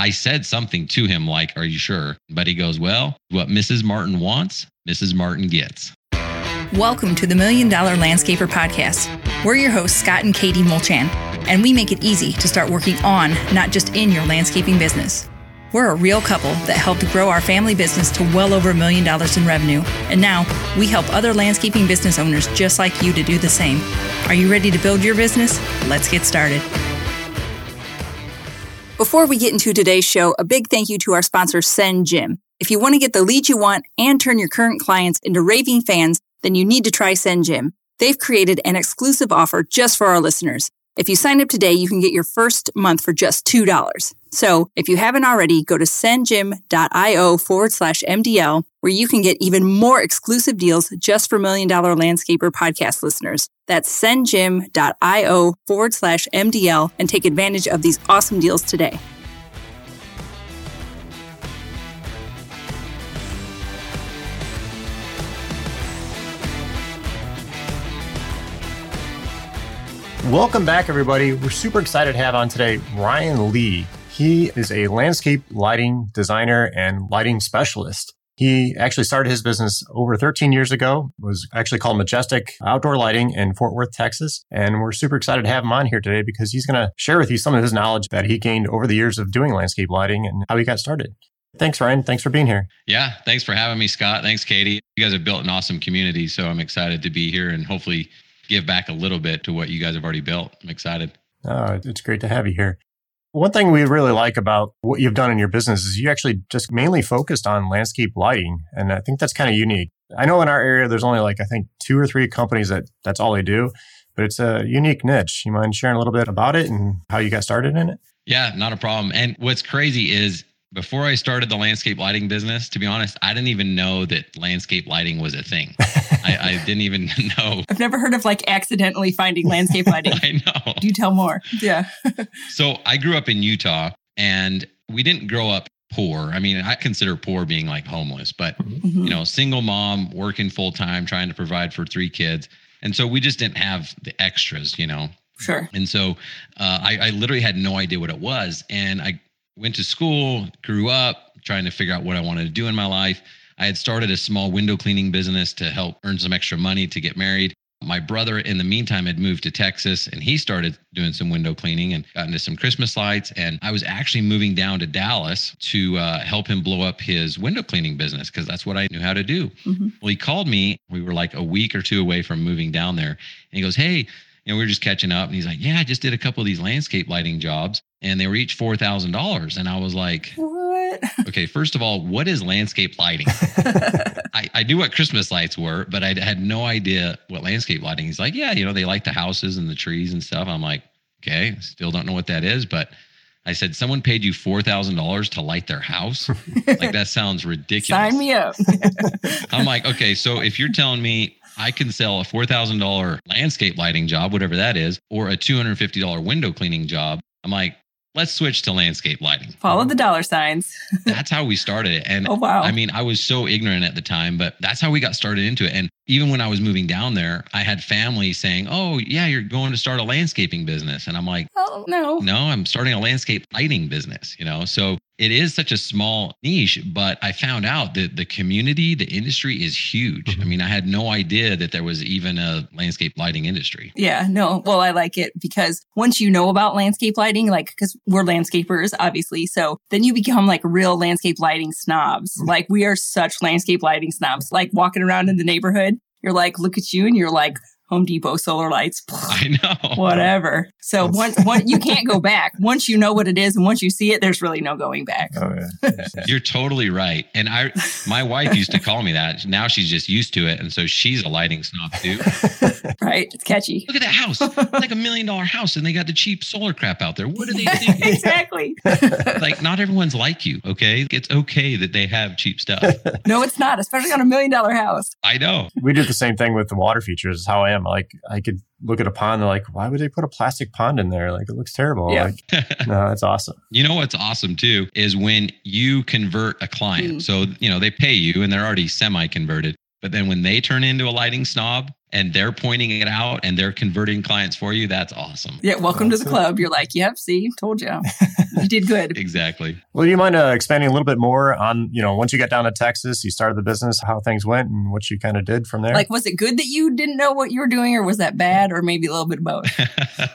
I said something to him like, Are you sure? But he goes, Well, what Mrs. Martin wants, Mrs. Martin gets. Welcome to the Million Dollar Landscaper Podcast. We're your hosts, Scott and Katie Mulchan, and we make it easy to start working on, not just in your landscaping business. We're a real couple that helped grow our family business to well over a million dollars in revenue, and now we help other landscaping business owners just like you to do the same. Are you ready to build your business? Let's get started. Before we get into today's show, a big thank you to our sponsor, SendJim. If you want to get the leads you want and turn your current clients into raving fans, then you need to try SendJim. They've created an exclusive offer just for our listeners. If you sign up today, you can get your first month for just $2. So if you haven't already, go to sendjim.io forward slash MDL, where you can get even more exclusive deals just for Million Dollar Landscaper podcast listeners. That's sendjim.io forward slash MDL and take advantage of these awesome deals today. Welcome back, everybody. We're super excited to have on today Ryan Lee. He is a landscape lighting designer and lighting specialist. He actually started his business over 13 years ago. It was actually called Majestic Outdoor Lighting in Fort Worth, Texas. And we're super excited to have him on here today because he's going to share with you some of his knowledge that he gained over the years of doing landscape lighting and how he got started. Thanks, Ryan. Thanks for being here. Yeah, thanks for having me, Scott. Thanks, Katie. You guys have built an awesome community, so I'm excited to be here and hopefully give back a little bit to what you guys have already built. I'm excited. Oh, it's great to have you here. One thing we really like about what you've done in your business is you actually just mainly focused on landscape lighting. And I think that's kind of unique. I know in our area, there's only like, I think two or three companies that that's all they do, but it's a unique niche. You mind sharing a little bit about it and how you got started in it? Yeah, not a problem. And what's crazy is before I started the landscape lighting business, to be honest, I didn't even know that landscape lighting was a thing. I, I, didn't even know. I've never heard of like accidentally finding landscape lighting. I know. Do you tell more? Yeah. so I grew up in Utah and we didn't grow up poor. I mean, I consider poor being like homeless, but mm-hmm. you know, single mom working full time, trying to provide for three kids. And so we just didn't have the extras, you know. Sure. And so uh, I, I literally had no idea what it was. And I went to school, grew up trying to figure out what I wanted to do in my life. I had started a small window cleaning business to help earn some extra money to get married. My brother, in the meantime, had moved to Texas and he started doing some window cleaning and got into some Christmas lights. And I was actually moving down to Dallas to uh, help him blow up his window cleaning business because that's what I knew how to do. Mm-hmm. Well, he called me. We were like a week or two away from moving down there. And he goes, Hey, you know, we were just catching up. And he's like, Yeah, I just did a couple of these landscape lighting jobs and they were each four thousand dollars. And I was like, "What?" okay, first of all, what is landscape lighting? I, I knew what Christmas lights were, but I had no idea what landscape lighting. He's like, "Yeah, you know, they light the houses and the trees and stuff." I'm like, "Okay, still don't know what that is," but I said, "Someone paid you four thousand dollars to light their house? like that sounds ridiculous." Sign me up. I'm like, okay, so if you're telling me I can sell a $4,000 landscape lighting job, whatever that is, or a $250 window cleaning job. I'm like, let's switch to landscape lighting. Follow the dollar signs. that's how we started it. And oh, wow. I mean, I was so ignorant at the time, but that's how we got started into it. And even when I was moving down there, I had family saying, Oh, yeah, you're going to start a landscaping business. And I'm like, Oh, no. No, I'm starting a landscape lighting business, you know? So it is such a small niche, but I found out that the community, the industry is huge. Mm-hmm. I mean, I had no idea that there was even a landscape lighting industry. Yeah, no. Well, I like it because once you know about landscape lighting, like, because we're landscapers, obviously. So then you become like real landscape lighting snobs. Mm-hmm. Like, we are such landscape lighting snobs. Like, walking around in the neighborhood, you're like, look at you, and you're like, Home Depot solar lights. I know. Whatever. So once, once you can't go back. Once you know what it is and once you see it, there's really no going back. Oh, yeah. You're totally right. And I my wife used to call me that. Now she's just used to it. And so she's a lighting snob too. right. It's catchy. Look at that house. It's like a million dollar house and they got the cheap solar crap out there. What are they thinking? exactly. like not everyone's like you, okay? It's okay that they have cheap stuff. no, it's not, especially on a million dollar house. I know. We did the same thing with the water features, how I am. Like I could look at a pond, they're like, why would they put a plastic pond in there? Like it looks terrible. Yeah. Like, no, that's awesome. You know what's awesome too is when you convert a client. Mm. So, you know, they pay you and they're already semi converted. But then when they turn into a lighting snob and they're pointing it out and they're converting clients for you, that's awesome. Yeah, welcome to the club. You're like, yep, see, told you. You did good. Exactly. Well, do you mind uh, expanding a little bit more on, you know, once you got down to Texas, you started the business, how things went and what you kind of did from there? Like, was it good that you didn't know what you were doing or was that bad or maybe a little bit of both?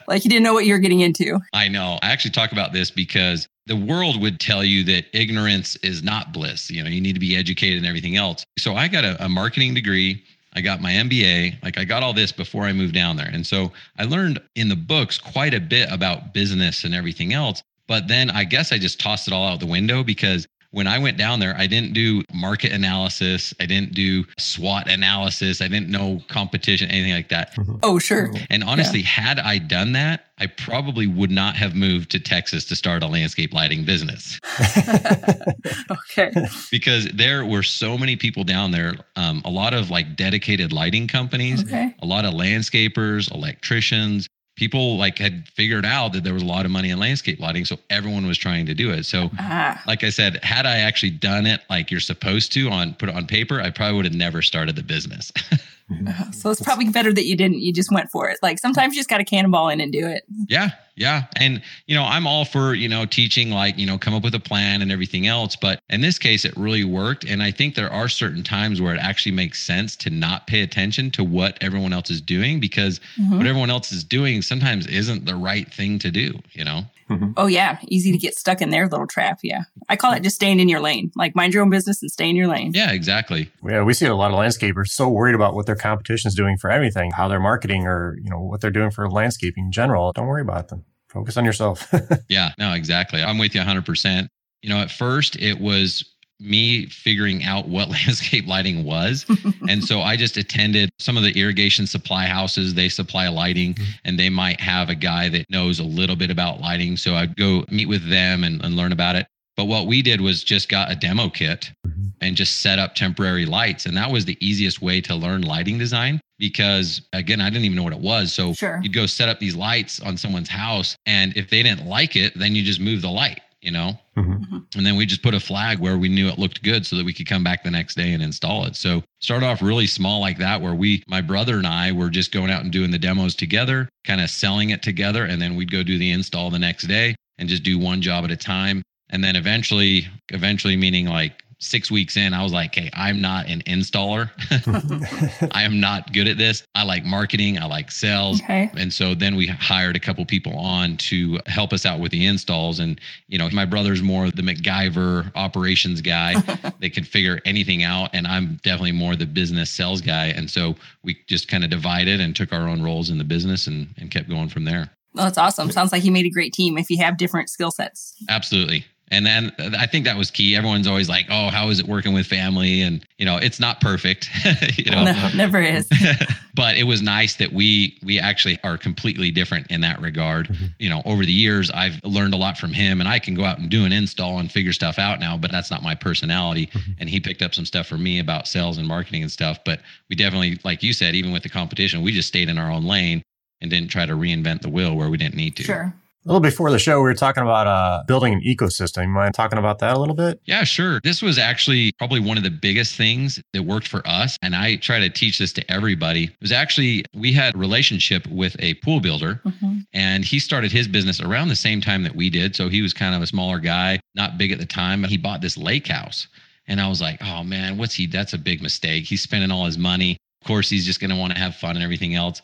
like you didn't know what you were getting into. I know. I actually talk about this because the world would tell you that ignorance is not bliss. You know, you need to be educated and everything else. So I got a, a, marketing degree. I got my MBA. Like I got all this before I moved down there. And so I learned in the books quite a bit about business and everything else. But then I guess I just tossed it all out the window because when I went down there, I didn't do market analysis. I didn't do SWOT analysis. I didn't know competition, anything like that. Mm-hmm. Oh, sure. And honestly, yeah. had I done that, I probably would not have moved to Texas to start a landscape lighting business. okay. Because there were so many people down there, um, a lot of like dedicated lighting companies, okay. a lot of landscapers, electricians, people like had figured out that there was a lot of money in landscape lighting so everyone was trying to do it so ah. like i said had i actually done it like you're supposed to on put it on paper i probably would have never started the business so it's probably better that you didn't you just went for it like sometimes you just got to cannonball in and do it yeah yeah. And, you know, I'm all for, you know, teaching, like, you know, come up with a plan and everything else. But in this case, it really worked. And I think there are certain times where it actually makes sense to not pay attention to what everyone else is doing because mm-hmm. what everyone else is doing sometimes isn't the right thing to do, you know? Mm-hmm. Oh, yeah. Easy to get stuck in their little trap. Yeah. I call it just staying in your lane, like mind your own business and stay in your lane. Yeah, exactly. Yeah. We see a lot of landscapers so worried about what their competition is doing for everything, how they're marketing or, you know, what they're doing for landscaping in general. Don't worry about them focus on yourself. yeah, no, exactly. I'm with you 100%. You know, at first it was me figuring out what landscape lighting was. and so I just attended some of the irrigation supply houses. They supply lighting mm-hmm. and they might have a guy that knows a little bit about lighting. So I'd go meet with them and, and learn about it. But what we did was just got a demo kit mm-hmm. and just set up temporary lights. And that was the easiest way to learn lighting design because again, I didn't even know what it was. So sure. you'd go set up these lights on someone's house. And if they didn't like it, then you just move the light, you know? Mm-hmm. mm-hmm. And then we just put a flag where we knew it looked good so that we could come back the next day and install it. So start off really small like that, where we, my brother and I were just going out and doing the demos together, kind of selling it together. And then we'd go do the install the next day and just do one job at a time. And then eventually, eventually meaning like six weeks in, I was like, hey, I'm not an installer. I am not good at this. I like marketing, I like sales. Okay. And so then we hired a couple people on to help us out with the installs. And, you know, my brother's more the MacGyver operations guy. they could figure anything out. And I'm definitely more the business sales guy. And so we just kind of divided and took our own roles in the business and, and kept going from there. Well, that's awesome. Sounds like you made a great team if you have different skill sets. Absolutely. And then I think that was key. Everyone's always like, "Oh, how is it working with family?" And you know, it's not perfect. you know, no, never is. but it was nice that we we actually are completely different in that regard. Mm-hmm. You know, over the years, I've learned a lot from him, and I can go out and do an install and figure stuff out now. But that's not my personality. Mm-hmm. And he picked up some stuff from me about sales and marketing and stuff. But we definitely, like you said, even with the competition, we just stayed in our own lane and didn't try to reinvent the wheel where we didn't need to. Sure. A little before the show, we were talking about uh, building an ecosystem. You mind talking about that a little bit? Yeah, sure. This was actually probably one of the biggest things that worked for us. And I try to teach this to everybody. It was actually, we had a relationship with a pool builder, mm-hmm. and he started his business around the same time that we did. So he was kind of a smaller guy, not big at the time. But he bought this lake house. And I was like, oh man, what's he? That's a big mistake. He's spending all his money. Of course, he's just going to want to have fun and everything else.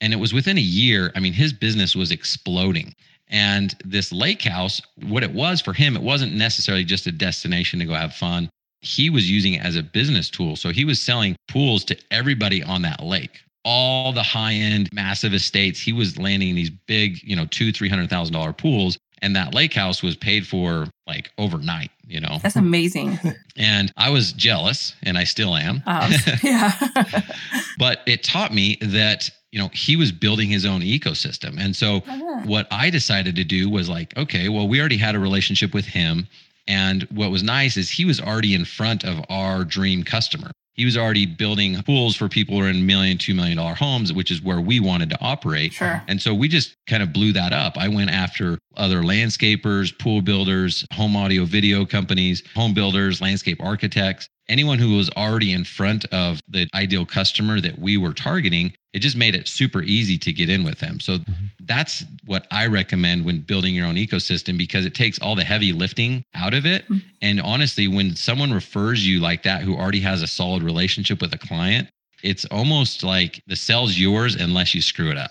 And it was within a year, I mean, his business was exploding. And this lake house, what it was for him, it wasn't necessarily just a destination to go have fun. He was using it as a business tool. So he was selling pools to everybody on that lake. All the high end, massive estates. He was landing these big, you know, two, three hundred thousand dollar pools. And that lake house was paid for like overnight, you know. That's amazing. and I was jealous, and I still am. Um, yeah. but it taught me that you know he was building his own ecosystem. And so uh-huh. what i decided to do was like okay well we already had a relationship with him. And what was nice is he was already in front of our dream customer. He was already building pools for people who are in million two million dollar homes which is where we wanted to operate. Sure. and so we just kind of blew that up. I went after other landscapers pool builders home audio video companies home builders landscape architects anyone who was already in front of the ideal customer that we were targeting, it just made it super easy to get in with them. So mm-hmm. that's what I recommend when building your own ecosystem because it takes all the heavy lifting out of it. Mm-hmm. And honestly, when someone refers you like that who already has a solid relationship with a client, it's almost like the sale's yours unless you screw it up.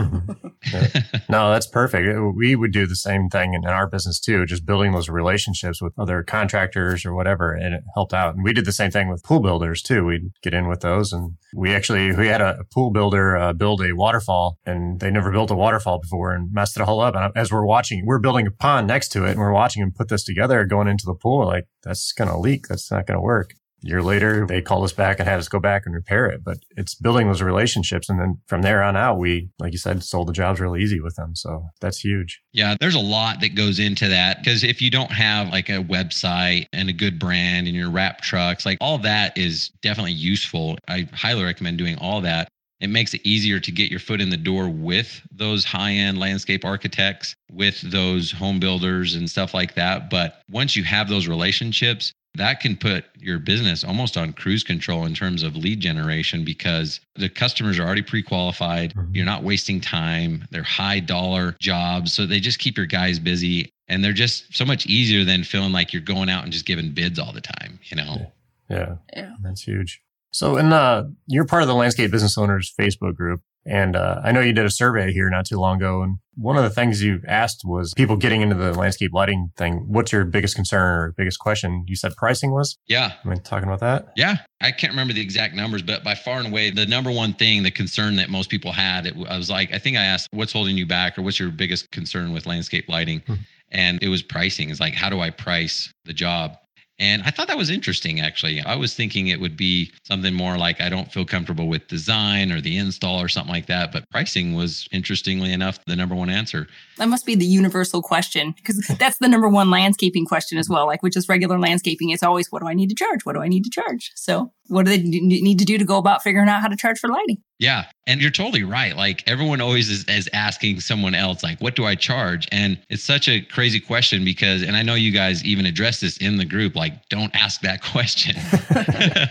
no, that's perfect. We would do the same thing in, our business too, just building those relationships with other contractors or whatever, and it helped out. And we did the same thing with pool builders too. We'd get in with those, and we actually we had a, pool builder uh, build a waterfall, and they never built a waterfall before and messed it all up. And as we're watching, we're building a pond next to it, and we're watching him put this together, going into the pool. Like that's going to leak. That's not going to work year later, they called us back and had us go back and repair it. But it's building those relationships. And then from there on out, we, like you said, sold the jobs really easy with them. So that's huge. Yeah, there's a lot that goes into that because if you don't have like a website and a good brand and your wrap trucks, like all that is definitely useful. I highly recommend doing all that. It makes it easier to get your foot in the door with those high end landscape architects, with those home builders and stuff like that. But once you have those relationships, that can put your business almost on cruise control in terms of lead generation because the customers are already pre-qualified. Mm-hmm. you're not wasting time. They're high dollar jobs. So they just keep your guys busy and they're just so much easier than feeling like you're going out and just giving bids all the time you know? Yeah, yeah. that's huge. So in the you're part of the landscape business owners facebook group and uh, I know you did a survey here not too long ago. And one of the things you asked was people getting into the landscape lighting thing. What's your biggest concern or biggest question? You said pricing was? Yeah. Am I talking about that? Yeah. I can't remember the exact numbers, but by far and away, the number one thing, the concern that most people had, it, I was like, I think I asked, what's holding you back or what's your biggest concern with landscape lighting? Hmm. And it was pricing. It's like, how do I price the job? And I thought that was interesting, actually. I was thinking it would be something more like I don't feel comfortable with design or the install or something like that. But pricing was, interestingly enough, the number one answer. That must be the universal question because that's the number one landscaping question as well. Like with just regular landscaping, it's always, what do I need to charge? What do I need to charge? So what do they need to do to go about figuring out how to charge for lighting? Yeah. And you're totally right. Like everyone always is, is, asking someone else, like, what do I charge? And it's such a crazy question because, and I know you guys even address this in the group, like, don't ask that question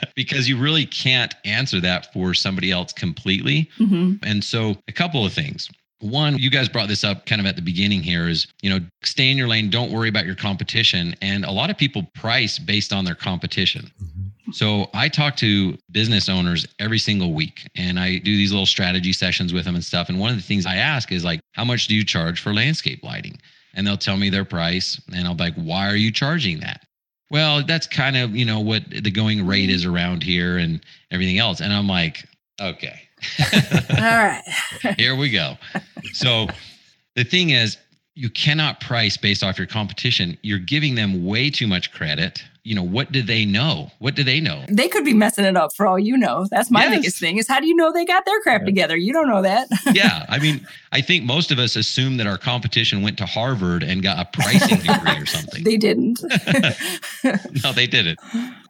because you really can't answer that for somebody else completely. Mm-hmm. And so, a couple of things. One, you guys brought this up kind of at the beginning here is, you know, stay in your lane, don't worry about your competition. And a lot of people price based on their competition. So I talk to business owners every single week and I do these little strategy sessions with them and stuff. And one of the things I ask is like, how much do you charge for landscape lighting? And they'll tell me their price and I'll be like, why are you charging that? Well, that's kind of, you know, what the going rate is around here and everything else. And I'm like, okay. All right. here we go. So the thing is, you cannot price based off your competition. You're giving them way too much credit you know, what do they know? What do they know? They could be messing it up for all you know. That's my yes. biggest thing is how do you know they got their crap yeah. together? You don't know that. yeah. I mean, I think most of us assume that our competition went to Harvard and got a pricing degree or something. They didn't. no, they didn't.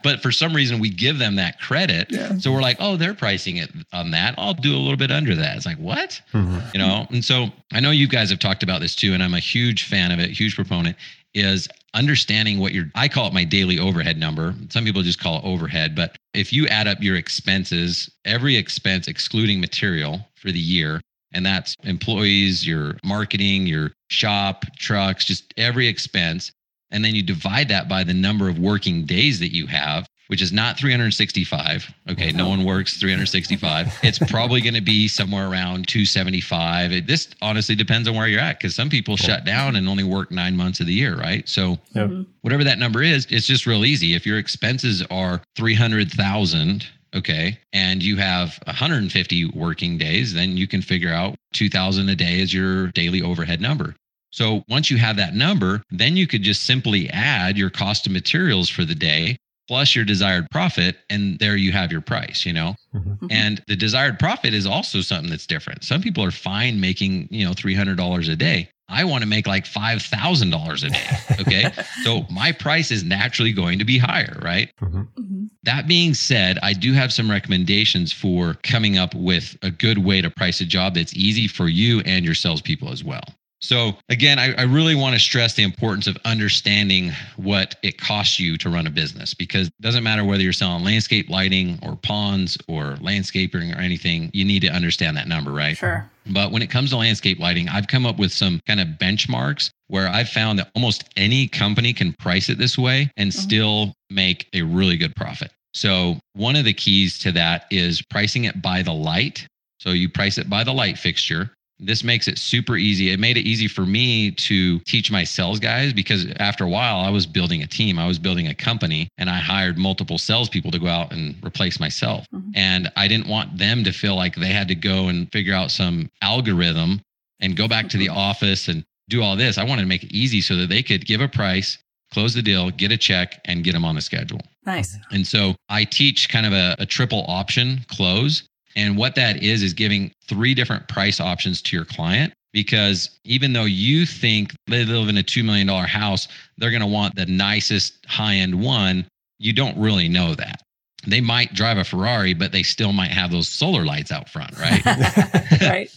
But for some reason, we give them that credit. Yeah. So we're like, oh, they're pricing it on that. I'll do a little bit under that. It's like, what? Mm-hmm. You know? And so I know you guys have talked about this too, and I'm a huge fan of it, huge proponent is understanding what your I call it my daily overhead number. Some people just call it overhead, but if you add up your expenses, every expense excluding material for the year, and that's employees, your marketing, your shop, trucks, just every expense, and then you divide that by the number of working days that you have, which is not 365. Okay, no uh-huh. one works 365. It's probably going to be somewhere around 275. It, this honestly depends on where you're at because some people shut down and only work nine months of the year, right? So yep. Mm-hmm. whatever that number is, it's just real easy. If your expenses are 300,000, okay, and you have 150 working days, then you can figure out 2,000 a day is your daily overhead number. So once you have that number, then you could just simply add your cost of materials for the day plus your desired profit and there you have your price you know mm-hmm. mm-hmm. and the desired profit is also something that's different some people are fine making you know $300 a day i want to make like $5000 a day okay so my price is naturally going to be higher right mm-hmm. Mm-hmm. that being said i do have some recommendations for coming up with a good way to price a job that's easy for you and your salespeople as well So again, I, I, really want to stress the importance of understanding what it costs you to run a business because it doesn't matter whether you're selling landscape lighting or ponds or landscaping or anything, you need to understand that number, right? Sure. But when it comes to landscape lighting, I've come up with some kind of benchmarks where I've found that almost any company can price it this way and mm-hmm. still make a really good profit. So, one of the keys to that is pricing it by the light. So, you price it by the light fixture. This makes it super easy. It made it easy for me to teach my sales guys because after a while, I was building a team, I was building a company, and I hired multiple salespeople to go out and replace myself. Mm-hmm. And I didn't want them to feel like they had to go and figure out some algorithm and go back to the mm-hmm. office and do all this. I wanted to make it easy so that they could give a price, close the deal, get a check, and get them on the schedule. Nice. And so I teach kind of a, a triple option close. And what that is, is giving three different price options to your client. Because even though you think they live in a $2 million house, they're going to want the nicest high end one, you don't really know that. They might drive a Ferrari, but they still might have those solar lights out front, right? right.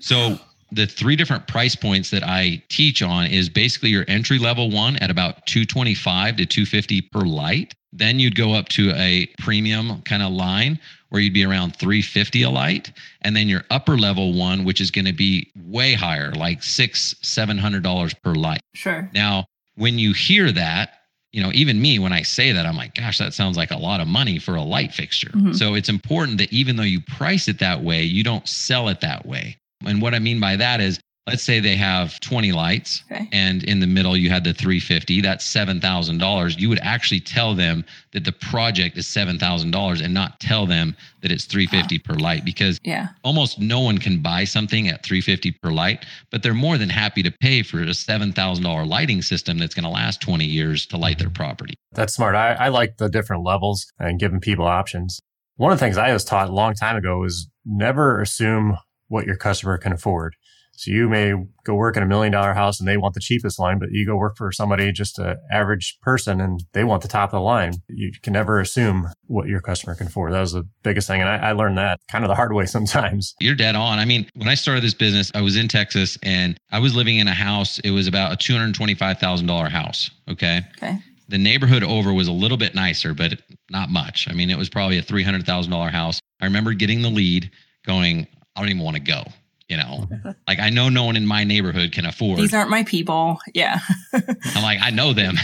So the three different price points that I teach on is basically your entry level one at about 225 to 250 per light. Then you'd go up to a premium kind of line where you'd be around 350 a light. And then your upper level one, which is going to be way higher, like six, seven hundred dollars per light. Sure. Now, when you hear that, you know, even me, when I say that, I'm like, gosh, that sounds like a lot of money for a light fixture. Mm-hmm. So it's important that even though you price it that way, you don't sell it that way. And what I mean by that is let's say they have 20 lights okay. and in the middle you had the 350 that's $7000 you would actually tell them that the project is $7000 and not tell them that it's 350 per light because yeah. almost no one can buy something at 350 per light but they're more than happy to pay for a $7000 lighting system that's going to last 20 years to light their property. That's smart. I, I like the different levels and giving people options. One of the things i was taught a long time ago was never assume what your customer can afford so you may go work in a million dollar house and they want the cheapest line, but you go work for somebody, just an average person, and they want the top of the line. You can never assume what your customer can afford. That was the biggest thing. And I, I learned that kind of the hard way sometimes. You're dead on. I mean, when I started this business, I was in Texas and I was living in a house. It was about a $225,000 house. Okay. Okay. The neighborhood over was a little bit nicer, but not much. I mean, it was probably a $300,000 house. I remember getting the lead going, I don't even want to go you know like i know no one in my neighborhood can afford these aren't my people. Yeah. I'm like i know them.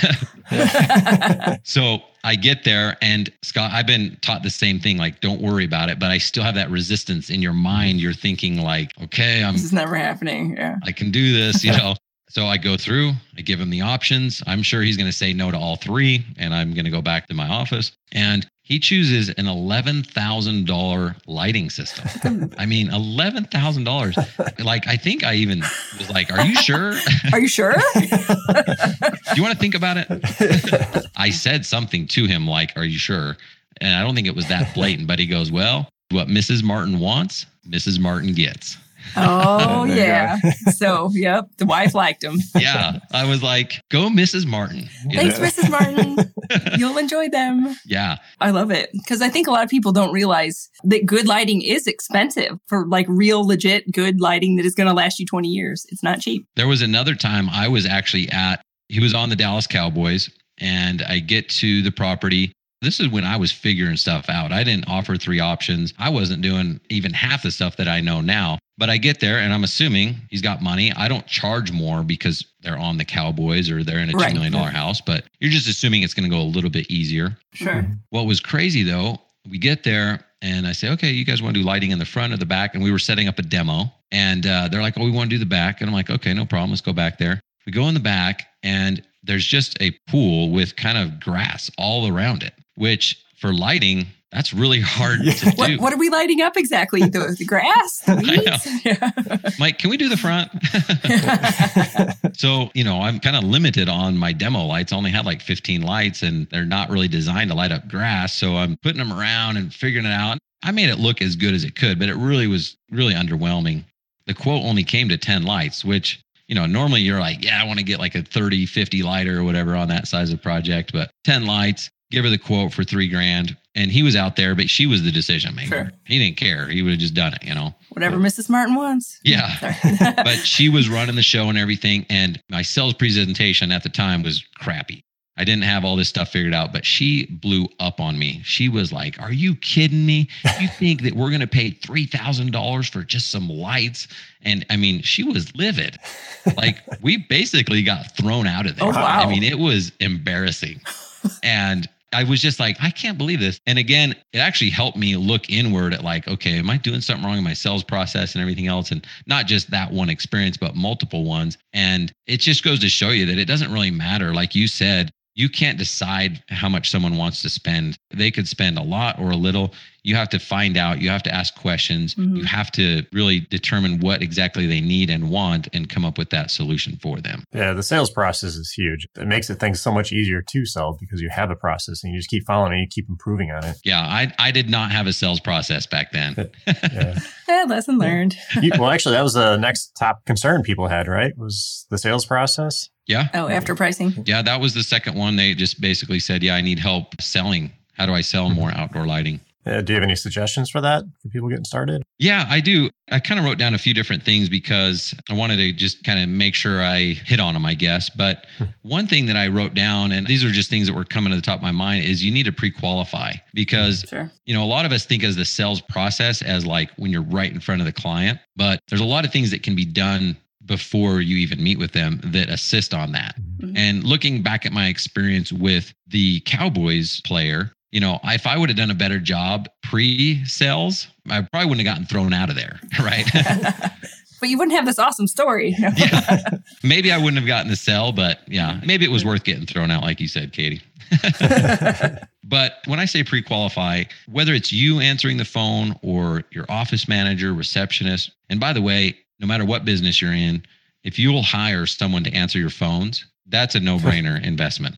So i get there and scott i've been taught the same thing like don't worry about it but i still have that resistance in your mind. You're thinking like okay i'm this is never happening. Yeah. I can do this you know? So I go through, I give him the options. I'm sure he's going to say no to all three, and I'm going to go back to my office. And he chooses an $11,000 lighting system. I mean, $11,000. Like, I think I even was like, Are you sure? Are you sure? Do you want to think about it? I said something to him like, Are you sure? And I don't think it was that blatant, but he goes, Well, what Mrs. Martin wants, Mrs. Martin gets. Oh yeah. so yep, the wife liked him. yeah, I was like, "Go, Mrs. Martin." Thanks, know? Mrs. Martin. You'll enjoy them. Yeah, I love it because I think a lot of people don't realize that good lighting is expensive for like real, legit good lighting that is going to last you twenty years. It's not cheap. There was another time I was actually at. He was on the Dallas Cowboys, and I get to the property this is when I was figuring stuff out. I didn't offer three options. I wasn't doing even half the stuff that I know now. But I get there and I'm assuming he's got money. I don't charge more because they're on the Cowboys or they're in a $2 right. million house, but you're just assuming it's going to go a little bit easier. Sure. What was crazy though, we get there and I say, okay, you guys want to do lighting in the front or the back? And we were setting up a demo and uh, they're like, oh, we want to do the back. And I'm like, okay, no problem. Let's go back there. We go in the back and there's just a pool with kind of grass all around it, which for lighting, that's really hard yeah. to do. What, what, are we lighting up exactly? The, the grass? The yeah. Mike, can we do the front? so, you know, I'm kind of limited on my demo lights. I only had like 15 lights and they're not really designed to light up grass. So I'm putting them around and figuring it out. I made it look as good as it could, but it really was really underwhelming. The quote only came to 10 lights, which you know, normally you're like, yeah, I want to get like a 30, 50 lighter or whatever on that size of project, but 10 lights, give her the quote for three grand. and he was out there, but she was the decision maker. Sure. He didn't care. He would have just done it, you know? Whatever Mrs. Martin wants. Yeah. But she was running the show and everything. And my sales presentation at the time was crappy. I didn't have all this stuff figured out, but she blew up on me. She was like, Are you kidding me? You think that we're going to pay $3,000 for just some lights? And I mean, she was livid. Like, we basically got thrown out of there. Oh, wow. I mean, it was embarrassing. And I was just like, I can't believe this. And again, it actually helped me look inward at like, okay, am I doing something wrong in my sales process and everything else? And not just that one experience, but multiple ones. And it just goes to show you that it doesn't really matter. Like you said, you can't decide how much someone wants to spend. They could spend a lot or a little. You have to find out, you have to ask questions, Mhm. you have to really determine what exactly they need and want and come up with that solution for them. Yeah, the sales process is huge. It makes it things so much easier to sell because you have a process and you just keep following it, you keep improving on it. Yeah, I, I did not have a sales process back then. Yeah. Eh, lesson learned. You- well, actually, that was the next top concern people had, right? Was the sales process. yeah. Oh, after pricing. Yeah, that was the second one. They just basically said, Yeah, I need help selling. How do I sell more outdoor lighting? Uh, do you have any suggestions for that for people getting started? Yeah, I do. I kind of wrote down a few different things because I wanted to just kind of make sure I hit on them, I guess. But one thing that I wrote down, and these are just things that were coming to the top of my mind, is you need to pre qualify because Sure. you know, a lot of us think as the sales process as like when you're right in front of the client, but there's a lot of things that can be done before you even meet with them that assist on that. Mhm. And looking back at my experience with the Cowboys player, you know, if I would have done a better job pre sales, I probably wouldn't have gotten thrown out of there, right? but you wouldn't have this awesome story. yeah. Maybe I wouldn't have gotten the sell, but yeah, maybe it was worth getting thrown out, like you said, Katie. But when I say pre qualify, whether it's you answering the phone or your office manager, receptionist, and by the way, no matter what business you're in, if you will hire someone to answer your phones, that's a no brainer investment.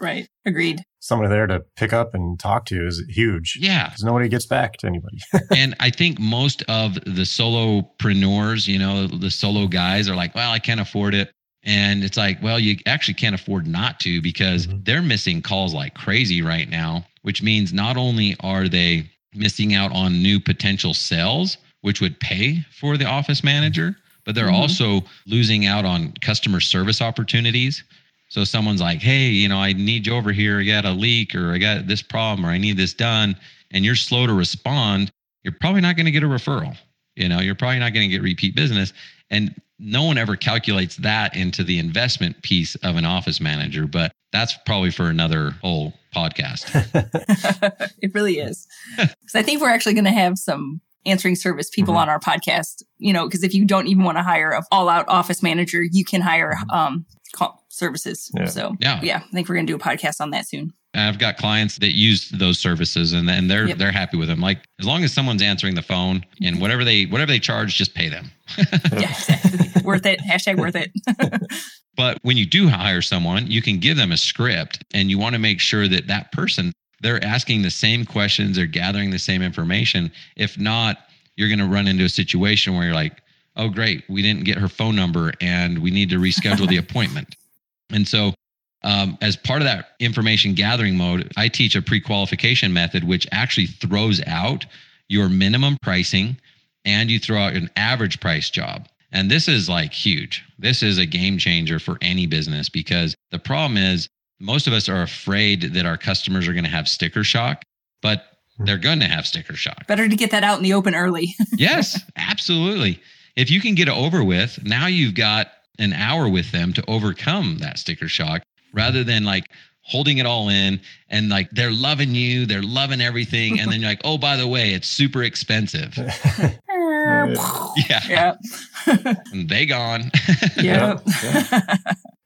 right. Agreed. Someone there to pick up and talk to is huge. Yeah. Because nobody gets back to anybody. and I think most of the solopreneurs, you know, the solo guys are like, well, I can't afford it. And it's like, well, you actually can't afford not to because Mhm. they're missing calls like crazy right now, which means not only are they missing out on new potential sales, which would pay for the office manager, but they're Mhm. also losing out on customer service opportunities. So someone's like, hey, you know, I need you over here. I got a leak or I got this problem or I need this done. And you're slow to respond. You're probably not going to get a referral. You know, you're probably not going to get repeat business. And no one ever calculates that into the investment piece of an office manager, but that's probably for another whole podcast. it really is. 'Cause I think we're actually going to have some answering service people Mhm. on our podcast, you know, because if you don't even want to hire a all out office manager, you can hire um call services. Yeah. So Yeah. yeah, I think we're going to do a podcast on that soon. I've got clients that use those services and, and they're Yep. they're happy with them. Like as long as someone's answering the phone and whatever they whatever they charge, just pay them. Yeah, exactly. worth it. Hashtag worth it. But when you do hire someone, you can give them a script and you want to make sure that that person, they're asking the same questions, they're gathering the same information. If not, you're going to run into a situation where you're like, oh, great, we didn't get her phone number and we need to reschedule the appointment. And so, um, as part of that information gathering mode, I teach a pre qualification method, which actually throws out your minimum pricing and you throw out an average price job. And this is like huge. This is a game changer for any business because the problem is most of us are afraid that our customers are going to have sticker shock, but hmm. they're going to have sticker shock. Better to get that out in the open early. Yes, absolutely. If you can get it over with, now you've got an hour with them to overcome that sticker shock rather than like holding it all in and like they're loving you, they're loving everything. And then you're like, oh, by the way, it's super expensive. Yeah. yeah. And they gone. yeah.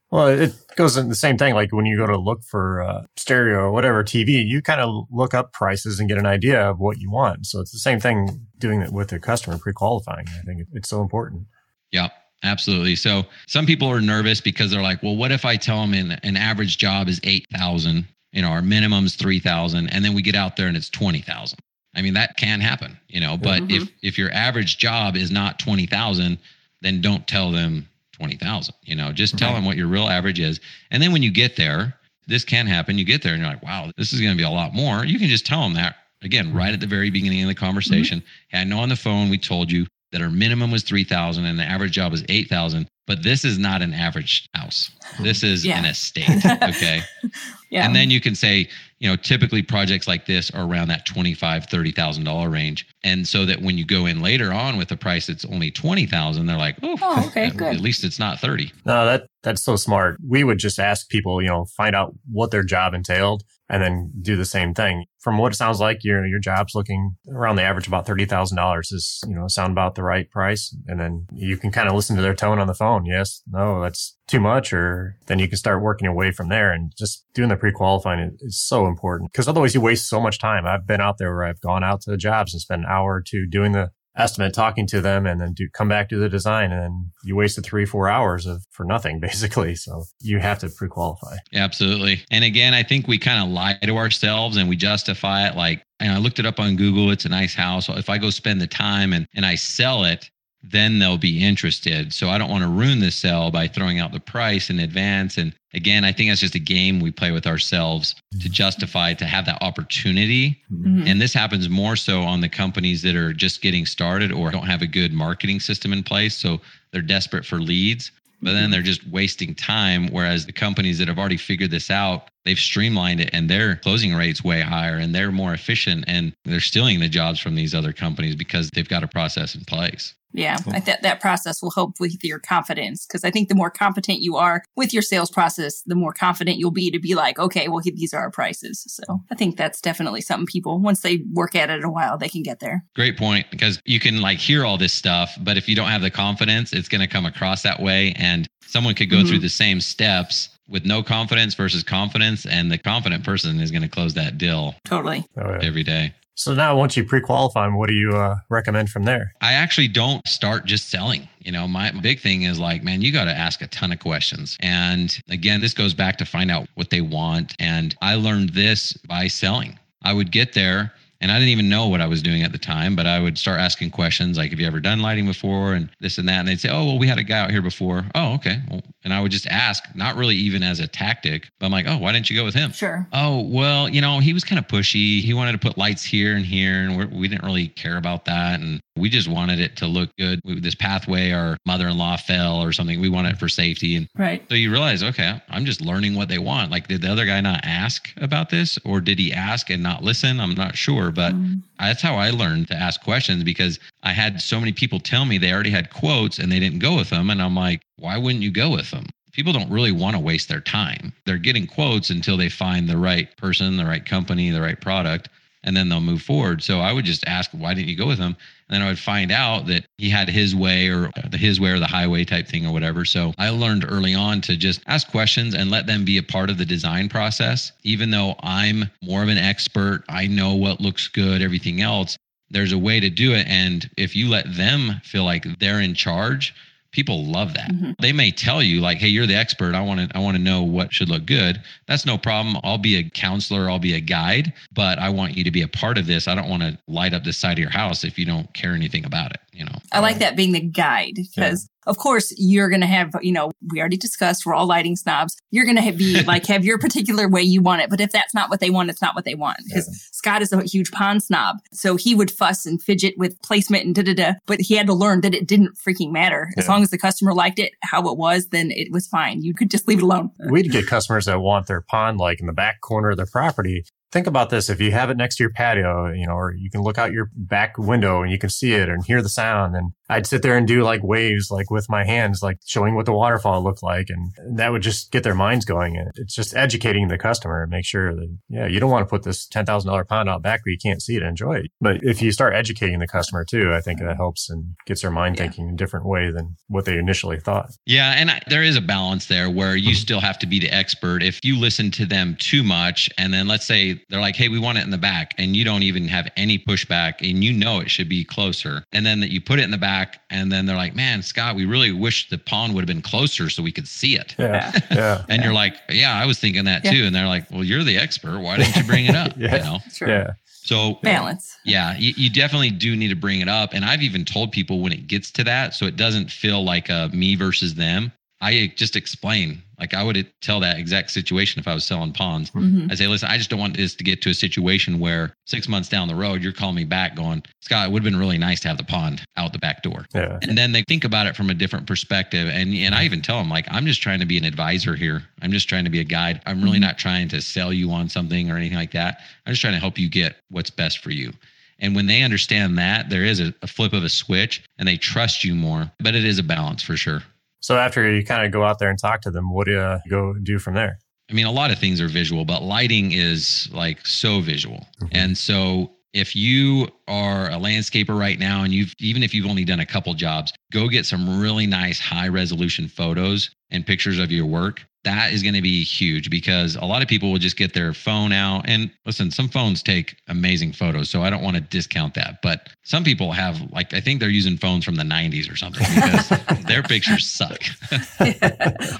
Well, it goes in the same thing. Like when you go to look for uh, stereo or whatever TV, you kind of look up prices and get an idea of what you want. So it's the same thing doing it with a customer pre-qualifying. I think it's so important. Yeah, absolutely. So some people are nervous because they're like, well, what if I tell them an, an average job is 8,000, you know, our minimum's 3,000, and then we get out there and it's 20,000. I mean, that can happen, you know, but Mhm. if, if your average job is not 20,000, then don't tell them 20,000, you know, just tell them what your real average is. And then when you get there, this can happen. You get there and you're like, wow, this is going to be a lot more. You can just tell them that again, right at the very beginning of the conversation. Mm-hmm. Hey, I know on the phone we told you that our minimum was 3000 and the average job is 8000 but this is not an average house this is yeah. an estate okay yeah. and then you can say you know typically projects like this are around that 25 30000 dollar range. And so that when you go in later on with a price that's only 20000 they're like oh, oh okay good. at least it's not 30 no that that's so smart. We would just ask people you know find out what their job entailed and then do the same thing. From what it sounds like, your your job's looking around the average about thirty thousand dollars is you know sound about the right price, and then you can kind of listen to their tone on the phone. Yes, no, that's too much, or then you can start working your way from there. And just doing the pre qualifying is so important because otherwise you waste so much time. I've been out there where I've gone out to the jobs and spent an hour or two doing the estimate, talking to them, and then do come back to the design, and then you wasted three, four hours of for nothing, basically. So you have to pre-qualify. Absolutely. And again, I think we kind of lie to ourselves and we justify it like, and I looked it up on Google. It's a nice house. If I go spend the time and and I sell it, then they'll be interested. So I don't want to ruin the sale by throwing out the price in advance. And again, I think that's just a game we play with ourselves to justify to have that opportunity. Mm-hmm. And this happens more so on the companies that are just getting started or don't have a good marketing system in place. So they're desperate for leads, but then they're just wasting time. Whereas the companies that have already figured this out, they've streamlined it and their closing rates way higher and they're more efficient and they're stealing the jobs from these other companies because they've got a process in place. Yeah, I think that process will help with your confidence because I think the more competent you are with your sales process, the more confident you'll be to be like, okay, well, these are our prices. So I think that's definitely something people, once they work at it a while, they can get there. Great point because you can like hear all this stuff, but if you don't have the confidence, it's going to come across that way. And someone could go mm-hmm. through the same steps with no confidence versus confidence, and the confident person is going to close that deal totally oh, yeah. every day. So now, once you pre-qualify them, what do you uh, recommend from there? I actually don't start just selling. You know, my big thing is like, man, you got to ask a ton of questions. And again, this goes back to find out what they want. And I learned this by selling. I would get there and I didn't even know what I was doing at the time, but I would start asking questions like, have you ever done lighting before? And this and that. And they'd say, oh, well, we had a guy out here before. Oh, okay. Well, and I would just ask, not really even as a tactic, but I'm like, oh, why didn't you go with him? Sure. Oh, well, you know, he was kind of pushy. He wanted to put lights here and here, and we're, we did not really care about that. And we just wanted it to look good. This pathway, our mother in law fell or something. We want it for safety. And right. so you realize, okay, I'm just learning what they want. Like, did the other guy not ask about this or did he ask and not listen? I'm not sure. But mm. that's how I learned to ask questions because I had so many people tell me they already had quotes and they didn't go with them. And I'm like, why wouldn't you go with them? People don't really want to waste their time. They're getting quotes until they find the right person, the right company, the right product and then they'll move forward. So I would just ask, why didn't you go with him? And then I would find out that he had his way or the his way or the highway type thing or whatever. So I learned early on to just ask questions and let them be a part of the design process. Even though I'm more of an expert, I know what looks good, everything else. There's a way to do it. And if you let them feel like they're in charge, people love that. Mm-hmm. they may tell you like hey you're the expert. I want to i want to know what should look good. That's no problem. I'll be a counselor. I'll be a guide but i want you to be a part of this. I don't want to light up the side of your house if you don't care anything about it you know i like um, that being the guide because of course, you're going to have, you know, we already discussed, we're all lighting snobs. You're going to be like, have your particular way you want it. But if that's not what they want, it's not what they want. Because yeah. Scott is a huge pond snob. So he would fuss and fidget with placement and da da da. But he had to learn that it didn't freaking matter. Yeah. As long as the customer liked it how it was, then it was fine. You could just leave it alone. We'd get customers that want their pond like in the back corner of their property think about this. If you have it next to your patio you know or you can look out your back window and you can see it and hear the sound and I'd sit there and do like waves, like with my hands, like showing what the waterfall looked like. And that would just get their minds going. And it's just educating the customer and make sure that, yeah, you don't want to put this $10,000 pound out back where you can't see it and enjoy it. But if you start educating the customer too, I think that helps and gets their mind yeah. thinking in a different way than what they initially thought. Yeah. And I, there is a balance there where you mm-hmm. still have to be the expert. If you listen to them too much, and then let's say they're like, hey, we want it in the back, and you don't even have any pushback and you know it should be closer. And then that you put it in the back, back and then they're like man scott we really wish the pond would have been closer so we could see it yeah yeah and you're like yeah i was thinking that yeah. too and they're like well you're the expert why didn't you bring it up yeah. you know sure. yeah so balance. Yeah, you, you, definitely do need to bring it up. And I've even told people when it gets to that, so it doesn't feel like a me versus them. I just explain Like I would tell that exact situation if I was selling ponds. Mhm. I say, listen, I just don't want this to get to a situation where six months down the road, you're calling me back going, Scott, it would have been really nice to have the pond out the back door. Yeah. And then they think about it from a different perspective. And and I even tell them, like, I'm just trying to be an advisor here. I'm just trying to be a guide. I'm really Mhm. not trying to sell you on something or anything like that. I'm just trying to help you get what's best for you. And when they understand that, there is a, a flip of a switch and they trust you more. But it is a balance for sure. So after you kind of go out there and talk to them, what do you go do from there? I mean, a lot of things are visual, but lighting is like so visual. Mhm. And so if you are a landscaper right now and you've even if you've only done a couple jobs, go get some really nice high resolution photos and pictures of your work. That is going to be huge because a lot of people will just get their phone out and listen, some phones take amazing photos, so I don't want to discount that. But some people have like I think they're using phones from the 90s or something because their pictures suck.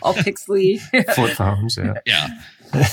All pixely. Flip phones. Yeah. yeah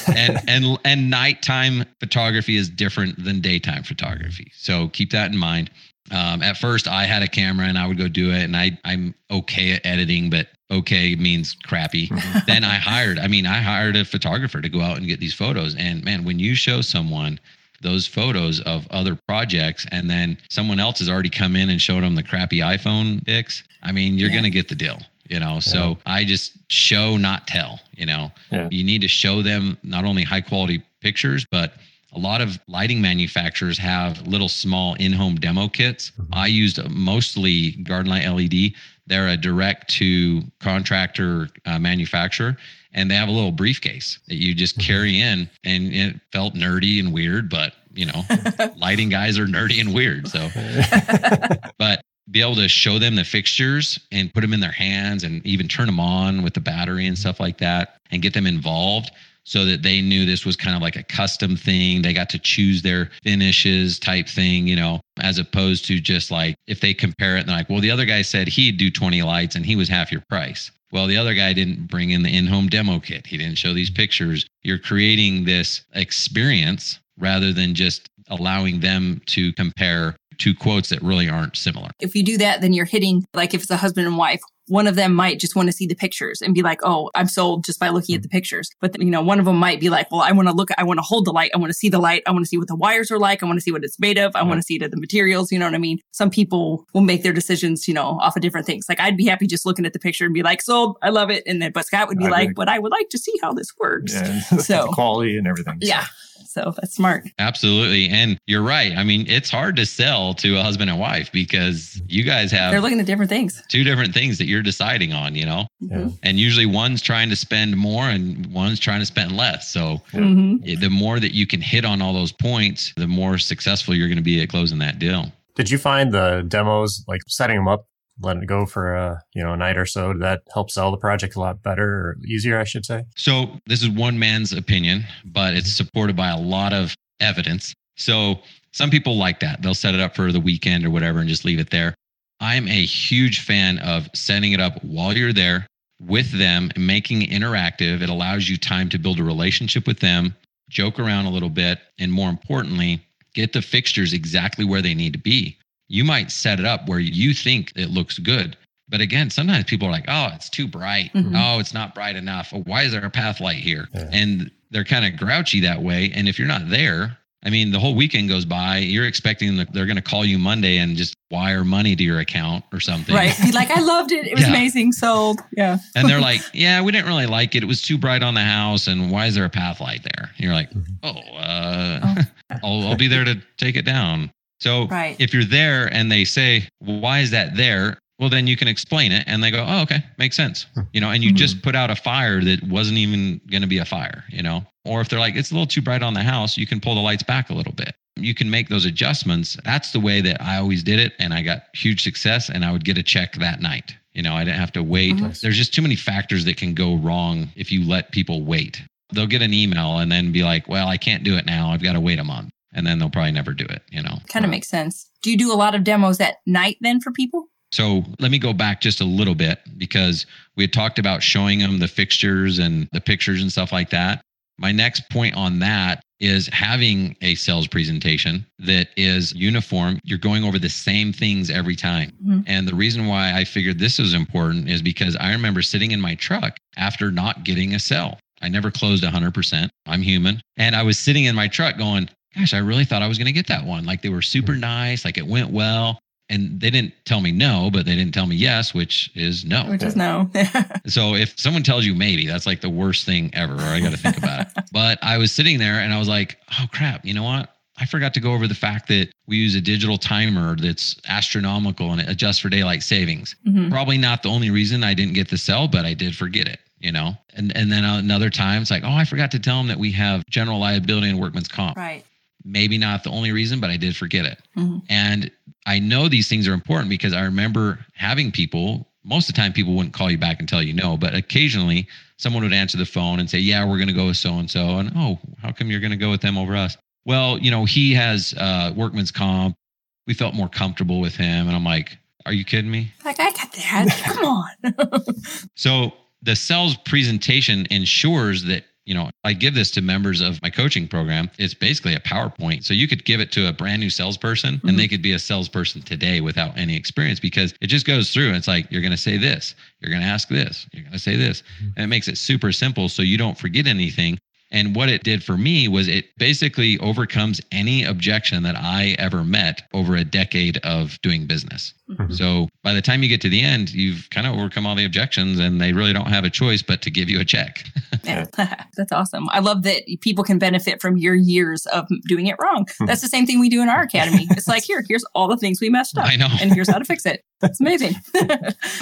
and and and nighttime photography is different than daytime photography so keep that in mind um, at first i had a camera and i would go do it and i i'm okay at editing but okay means crappy then i hired i mean i hired a photographer to go out and get these photos and man when you show someone those photos of other projects and then someone else has already come in and showed them the crappy iphone pics i mean you're Yeah. going to get the deal you know so i just show not tell you know Yeah. you need to show them not only high quality pictures but a lot of lighting manufacturers have little small in-home demo kits Mhm. i used mostly garden light led they're a direct to contractor uh, manufacturer and they have a little briefcase that you just Mhm. carry in and it felt nerdy and weird but you know lighting guys are nerdy and weird so but be able to show them the fixtures and put them in their hands and even turn them on with the battery and stuff like that and get them involved so that they knew this was kind of like a custom thing. They got to choose their finishes type thing, you know, as opposed to just like if they compare it they're like, well, the other guy said he'd do 20 lights and he was half your price. Well, the other guy didn't bring in the in home demo kit. He didn't show these pictures. You're creating this experience rather than just allowing them to compare two quotes that really aren't similar. if you do that, then you're hitting, like if it's a husband and wife, one of them might just want to see the pictures and be like, oh, I'm sold just by looking at the mm. pictures. But, then, you know, one of them might be like, well, I want to look, I want to hold the light. I want to see the light. I want to see what the wires are like. I want to see what it's made of. I want to see the, the materials. You know what I mean? Some people will make their decisions, you know, off of different things. Like I'd be happy just looking at the picture and be like, sold, I love it. And then, but Scott would be I'd like, like- but I would like to see how this works. Yeah. So- quality and everything. So, Yeah. So that's smart. Absolutely. And you're right. I mean, it's hard to sell to a husband and wife because you guys have They're looking at different things. two different things that you're deciding on, you know? Yeah. Mhm. And usually one's trying to spend more and one's trying to spend less. So Yeah. Mhm. the more that you can hit on all those points, the more successful you're going to be at closing that deal. Did you find the demos, like setting them up, letting it go for a you know a night or so, that help sell the project a lot better or easier, I should say? So this is one man's opinion, but it's supported by a lot of evidence. So some people like that. They'll set it up for the weekend or whatever and just leave it there. I'm a huge fan of setting it up while you're there with them making it interactive. It allows you time to build a relationship with them, joke around a little bit, and more importantly, get the fixtures exactly where they need to be. You might set it up where you think it looks good. But again, sometimes people are like, oh, it's too bright. Mhm. Oh, it's not bright enough. Oh, why is there a path light here? Yeah. And they're kind of grouchy that way. And if you're not there, I mean, the whole weekend goes by. You're expecting that they're going to call you Monday and just wire money to your account or something. Right. Be like, I loved it. It was Yeah. amazing. Sold. Yeah. And they're like, yeah, we didn't really like it. It was too bright on the house. And why is there a path light there? And you're like, Mhm. oh, uh, I'll, I'll be there to take it down. So Right. if you're there and they say, well, why is that there? Well, then you can explain it and they go, oh, okay, makes sense. You know, and you Mhm. just put out a fire that wasn't even going to be a fire, you know? Or if they're like, it's a little too bright on the house, you can pull the lights back a little bit. You can make those adjustments. That's the way that I always did it. And I got huge success and I would get a check that night. You know, I didn't have to wait. Mhm. There's just too many factors that can go wrong if you let people wait. They'll get an email and then be like, well, I can't do it now. I've got to wait a month. And then they'll probably never do it, you know? Kind of makes sense. Do you do a lot of demos at night then for people? So let me go back just a little bit because we had talked about showing them the fixtures and the pictures and stuff like that. My next point on that is having a sales presentation that is uniform. You're going over the same things every time. Mhm. And the reason why I figured this was important is because I remember sitting in my truck after not getting a sell. I never closed 100%. I'm human. And I was sitting in my truck going, gosh, I really thought I was going to get that one. Like they were super nice, like it went well. And they didn't tell me no, but they didn't tell me yes, which is no. Which is no. So if someone tells you maybe, that's like the worst thing ever. Or I got to think about it. But I was sitting there and I was like, oh crap, you know what? I forgot to go over the fact that we use a digital timer that's astronomical and it adjusts for daylight savings. Mhm. Probably not the only reason I didn't get the sell, but I did forget it. You know, and and then another time it's like, oh, I forgot to tell them that we have general liability and workman's comp Right. Maybe not the only reason, but I did forget it. Mhm. And I know these things are important because I remember having people, most of the time, people wouldn't call you back and tell you no, but occasionally someone would answer the phone and say, Yeah, we're going to go with so and so. And oh, how come you're going to go with them over us? Well, you know, he has uh, workman's comp. We felt more comfortable with him. And I'm like, Are you kidding me? Like, I got that. Come on. So the sales presentation ensures that, you know, I give this to members of my coaching program. It's basically a PowerPoint. So you could give it to a brand new salesperson and mm-hmm. they could be a salesperson today without any experience because it just goes through. And it's like, you're going to say this, you're going to ask this, you're going to say this. Mm-hmm. And it makes it super simple so you don't forget anything. And what it did for me was it basically overcomes any objection that I ever met over a decade of doing business. Mhm. So by the time you get to the end, you've kind of overcome all the objections and they really don't have a choice but to give you a check. Yeah. That's awesome. I love that people can benefit from your years of doing it wrong. Hmm. That's the same thing we do in our academy. It's like, here, here's all the things we messed up. I know. And here's how to fix it. It's amazing.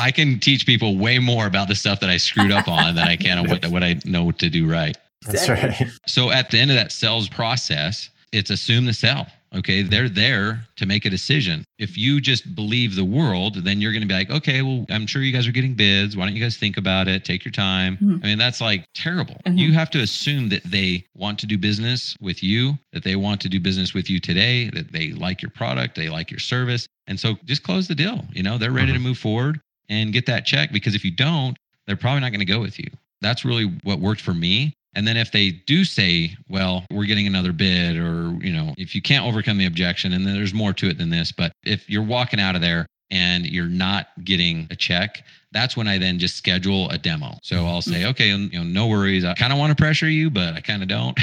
I can teach people way more about the stuff that I screwed up on than I can on what, what I know to do right. That's right. So at the end of that sales process, it's assume the sell. Okay. They're there to make a decision. If you just believe the world, then you're going to be like, okay, well, I'm sure you guys are getting bids. Why don't you guys think about it? Take your time. Mhm. I mean, that's like terrible. Mhm. You have to assume that they want to do business with you, that they want to do business with you today, that they like your product, they like your service. And so just close the deal. You know, they're ready to move forward and get that check because if you don't, they're probably not going to go with you. That's really what worked for me. And then if they do say, well, we're getting another bid, or, you know, if you can't overcome the objection, and then there's more to it than this, but if you're walking out of there and you're not getting a check, that's when I then just schedule a demo. So I'll say, mm-hmm. okay, you know, no worries. I kind of want to pressure you, but I kind of don't.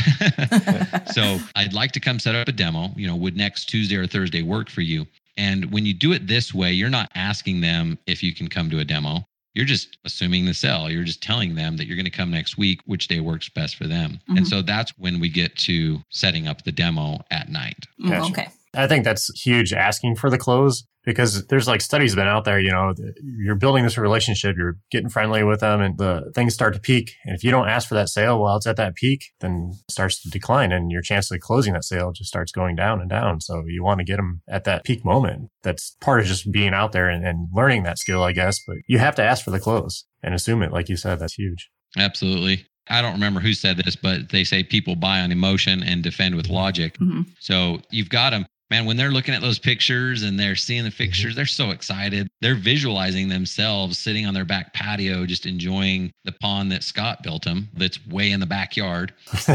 so I'd like to come set up a demo. You know, would next Tuesday or Thursday work for you? And when you do it this way, you're not asking them if you can come to a demo. You're just assuming the sell. You're just telling them that you're going to come next week, which day works best for them. Mhm. And so that's when we get to setting up the demo at night. Gotcha. Okay. I think that's huge asking for the close because there's like studies been out there, you know, that you're building this relationship, you're getting friendly with them and the things start to peak. And if you don't ask for that sale while it's at that peak, then it starts to decline and your chance of closing that sale just starts going down and down. So you want to get them at that peak moment. That's part of just being out there and, and learning that skill, I guess, but you have to ask for the close and assume it. Like you said, that's huge. Absolutely. I don't remember who said this, but they say people buy on emotion and defend with logic. Mhm. So you've got them, man, when they're looking at those pictures and they're seeing the pictures, they're so excited. They're visualizing themselves sitting on their back patio, just enjoying the pond that Scott built them that's way in the backyard.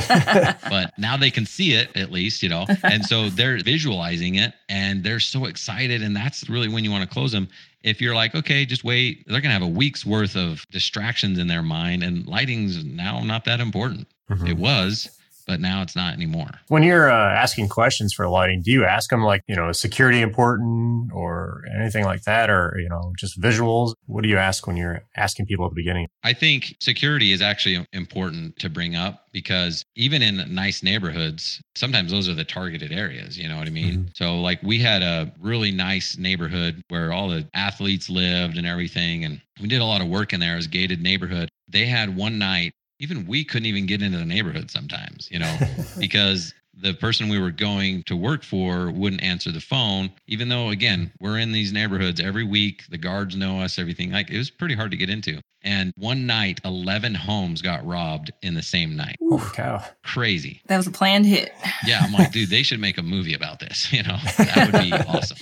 But now they can see it at least, you know. And so they're visualizing it and they're so excited. And that's really when you want to close them. If you're like, okay, just wait, they're going to have a week's worth of distractions in their mind. And lighting's now not that important. Mhm. It was, but now it's not anymore. When you're uh, asking questions for lighting, do you ask them like, you know, is security important or anything like that, or you know, just visuals? What do you ask when you're asking people at the beginning? I think security is actually important to bring up because even in nice neighborhoods, sometimes those are the targeted areas. You know what I mean? So, like, we had a really nice neighborhood where all the athletes lived and everything. And we did a lot of work in there. It was a gated neighborhood. They had one night, even we couldn't even get into the neighborhood sometimes, you know, because the person we were going to work for wouldn't answer the phone, even though, again, we're in these neighborhoods every week. The guards know us, everything. Like it was pretty hard to get into. And one night, 11 homes got robbed in the same night. Holy cow. Crazy. That was a planned hit. Yeah. I'm like, dude, they should make a movie about this. You know, that would be awesome.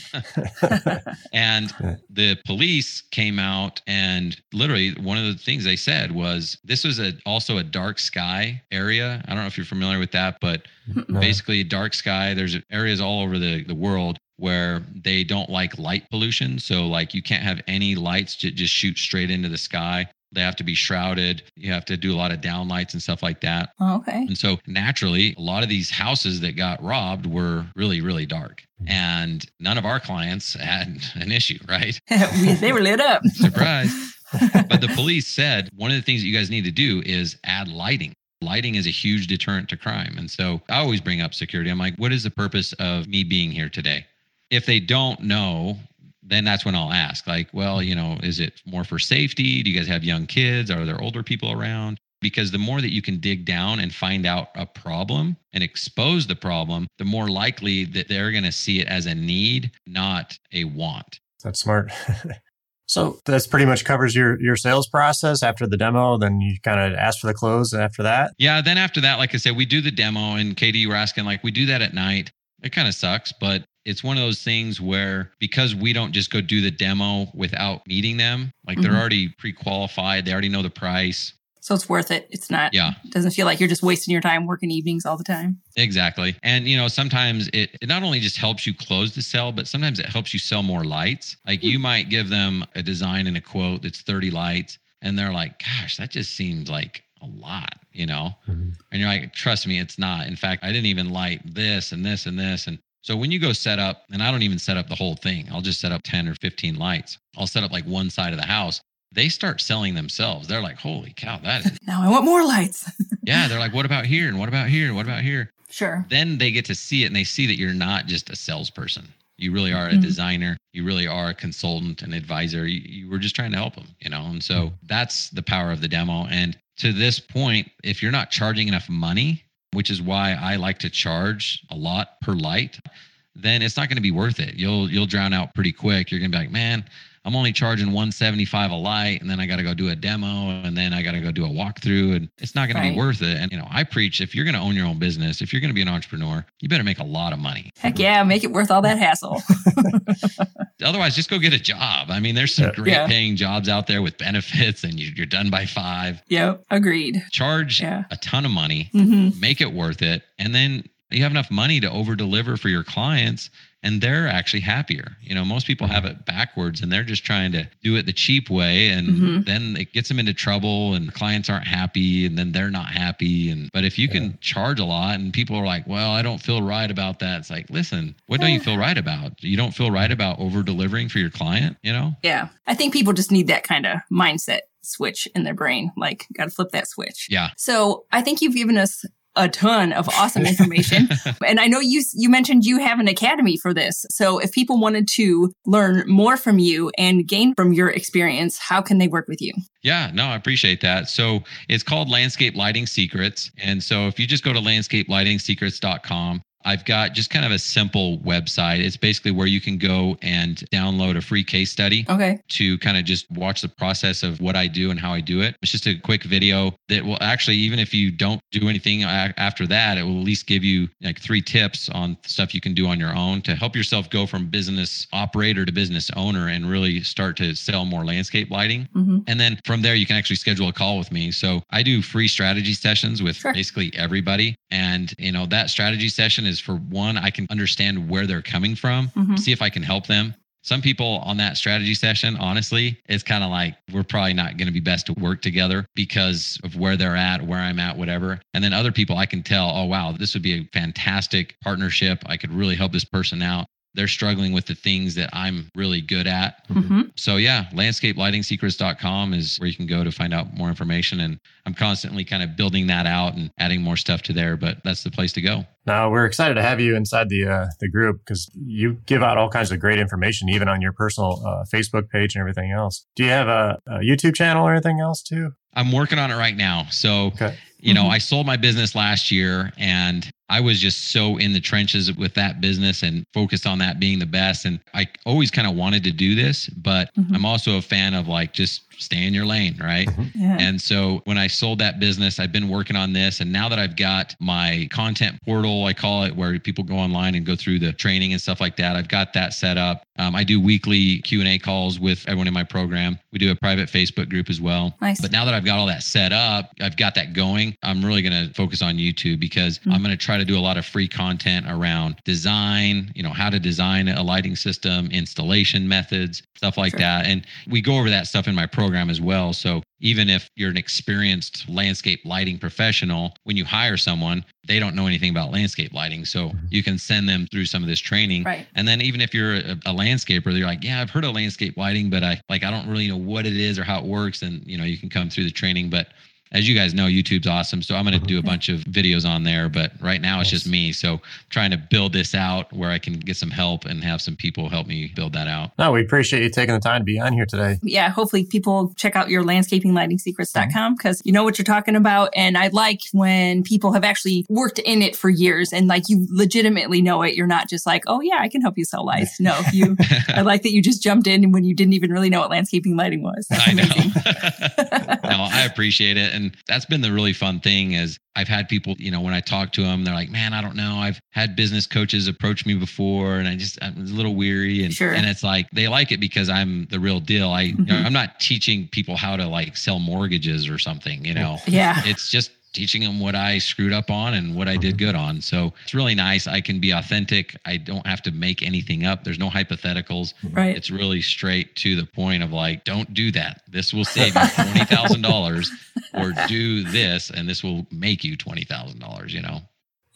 and the police came out and literally one of the things they said was this was a also a dark sky area. I don't know if you're familiar with that, but No. Basically dark sky. There's areas all over the, the world where they don't like light pollution. So like you can't have any lights to just shoot straight into the sky. They have to be shrouded. You have to do a lot of downlights and stuff like that. Oh, okay. and so naturally a lot of these houses that got robbed were really really dark. And none of our clients had an issue right? They were lit up. surprise. But the police said one of the things that you guys need to do is add lighting. Lighting is a huge deterrent to crime. And so I always bring up security. I'm like, what is the purpose of me being here today? If they don't know, then that's when I'll ask, like, well, you know, is it more for safety? Do you guys have young kids? Are there older people around? Because the more that you can dig down and find out a problem and expose the problem, the more likely that they're going to see it as a need, not a want. That's smart. so that's pretty much covers your your sales process after the demo. Then you kind of ask for the close after that. Yeah. Then after that, like I said, we do the demo, and Katie, you were asking, like, we do that at night. It kind of sucks, but it's one of those things where because we don't just go do the demo without meeting them, like they're Mhm. already pre qualified, they already know the price. So it's worth it. It's not, Yeah. It doesn't feel like you're just wasting your time working evenings all the time. Exactly. And you know, sometimes it, it not only just helps you close the sale, but sometimes it helps you sell more lights. Like you might give them a design and a quote that's 30 lights, and they're like, gosh, that just seems like a lot, you know? Mhm. And you're like, trust me, it's not. In fact, I didn't even light this and this and this. And so when you go set up, and I don't even set up the whole thing, I'll just set up 10 or 15 lights. I'll set up like one side of the house. They start selling themselves. They're like, holy cow, that is, Now I want more lights. yeah. They're like, what about here? And what about here? And what about here? sure. Then they get to see it and they see that you're not just a salesperson. You really are a Mhm. designer. You really are a consultant, an advisor. You, you were just trying to help them, you know? And so that's the power of the demo. And to this point, if you're not charging enough money, which is why I like to charge a lot per light, then it's not going to be worth it. You'll you'll drown out pretty quick. You're going to be like, "Man, I'm only charging 175 a light and then I got to go do a demo and then I got to go do a walkthrough and it's not going to be worth it." And you know, I preach if you're going to own your own business, if you're going to be an entrepreneur, you better make a lot of money. Heck yeah, make it worth all that hassle. Otherwise, just go get a job. I mean, there's some Yeah. great Yeah. paying jobs out there with benefits and you- you're done by 5. yep, agreed. Charge Yeah. a ton of money hmm make it worth it and then you have enough money to over deliver for your clients and they're actually happier you know most people have it backwards and they're just trying to do it the cheap way and Mhm. then it gets them into trouble and clients aren't happy and then they're not happy and but if you can charge a lot and people are like well i don't feel right about that it's like listen what don't you feel right about you don't feel right about over delivering for your client you know Yeah. I think people just need that kind of mindset switch in their brain. Like, got to flip that switch. yeah So I think you've given us a ton of awesome information. and I know you you mentioned you have an academy for this. So if people wanted to learn more from you and gain from your experience, how can they work with you? Yeah, no, I appreciate that. So it's called Landscape Lighting Secrets. And so if you just go to landscapelightingsecrets.com, I've got just kind of a simple website. It's basically where you can go and download a free case study Okay. to kind of just watch the process of what I do and how I do it. It's just a quick video that will actually, even if you don't do anything after that, it will at least give you like three tips on stuff you can do on your own to help yourself go from business operator to business owner and really start to sell more landscape lighting. hmm And then from there, you can actually schedule a call with me. So I do free strategy sessions with Sure. basically everybody. And, you know, that strategy session is for one, I can understand where they're coming from, Mhm. see if I can help them. Some people on that strategy session, honestly, it's kind of like we're probably not going to be best to work together because of where they're at, where I'm at, whatever. And then other people, I can tell, oh, wow, this would be a fantastic partnership. I could really help this person out. They're struggling with the things that I'm really good at. hmm So yeah, landscapelightingsecrets.com is where you can go to find out more information. And I'm constantly kind of building that out and adding more stuff to there, but that's the place to go. Now we're excited to have you inside the uh, the group because you give out all kinds of great information, even on your personal uh, Facebook page and everything else. Do you have a, a YouTube channel or anything else too? I'm working on it right now. So, Okay. you know, Mhm. I sold my business last year and I was just so in the trenches with that business and focused on that being the best. And I always kind of wanted to do this, but Mhm. I'm also a fan of like just stay in your lane, right? Yeah. And so when I sold that business, I've been working on this. And now that I've got my content portal, I call it, where people go online and go through the training and stuff like that, I've got that set up. Um, I do weekly Q and A calls with everyone in my program. We do a private Facebook group as well. Nice. But now that I've got all that set up, I've got that going. I'm really going to focus on YouTube because Mhm. I'm going to try to do a lot of free content around design, you know, how to design a lighting system, installation methods, stuff like Sure. that. And we go over that stuff in my program as well. So even if you're an experienced landscape lighting professional, when you hire someone, they don't know anything about landscape lighting. So Mhm. you can send them through some of this training. right. And then even if you're a, a landscaper, they're like, yeah, I've heard of landscape lighting, but I like I don't really know what it is or how it works. And you know, you can come through the training. But as you guys know, YouTube's awesome. So I'm going to uh-huh. do a bunch of videos on there. But right now it's just me. So trying to build this out where I can get some help and have some people help me build that out. No, we appreciate you taking the time to be on here today. yeah, hopefully people check out your landscapinglightingsecrets.com mm-hmm. because you know what you're talking about. And I like when people have actually worked in it for years and like you legitimately know it. You're not just like, oh yeah, I can help you sell lights. No, you, I like that you just jumped in when you didn't even really know what landscaping lighting was. That's I know. no, I appreciate it. And that's been the really fun thing is I've had people, you know, when I talk to them, they're like, man, I don't know. I've had business coaches approach me before and I just, I'm a little weary. And, Sure. and it's like, they like it because I'm the real deal. I, you know, Mhm. I'm not teaching people how to like sell mortgages or something, you know, Yeah. it's just teaching them what I screwed up on and what I did mm-hmm. good on. So it's really nice. I can be authentic. I don't have to make anything up. There's no hypotheticals. Mm-hmm. Right. It's really straight to the point of like, don't do that. This will save you twenty thousand dollars, or do this, and this will make you twenty thousand dollars. You know.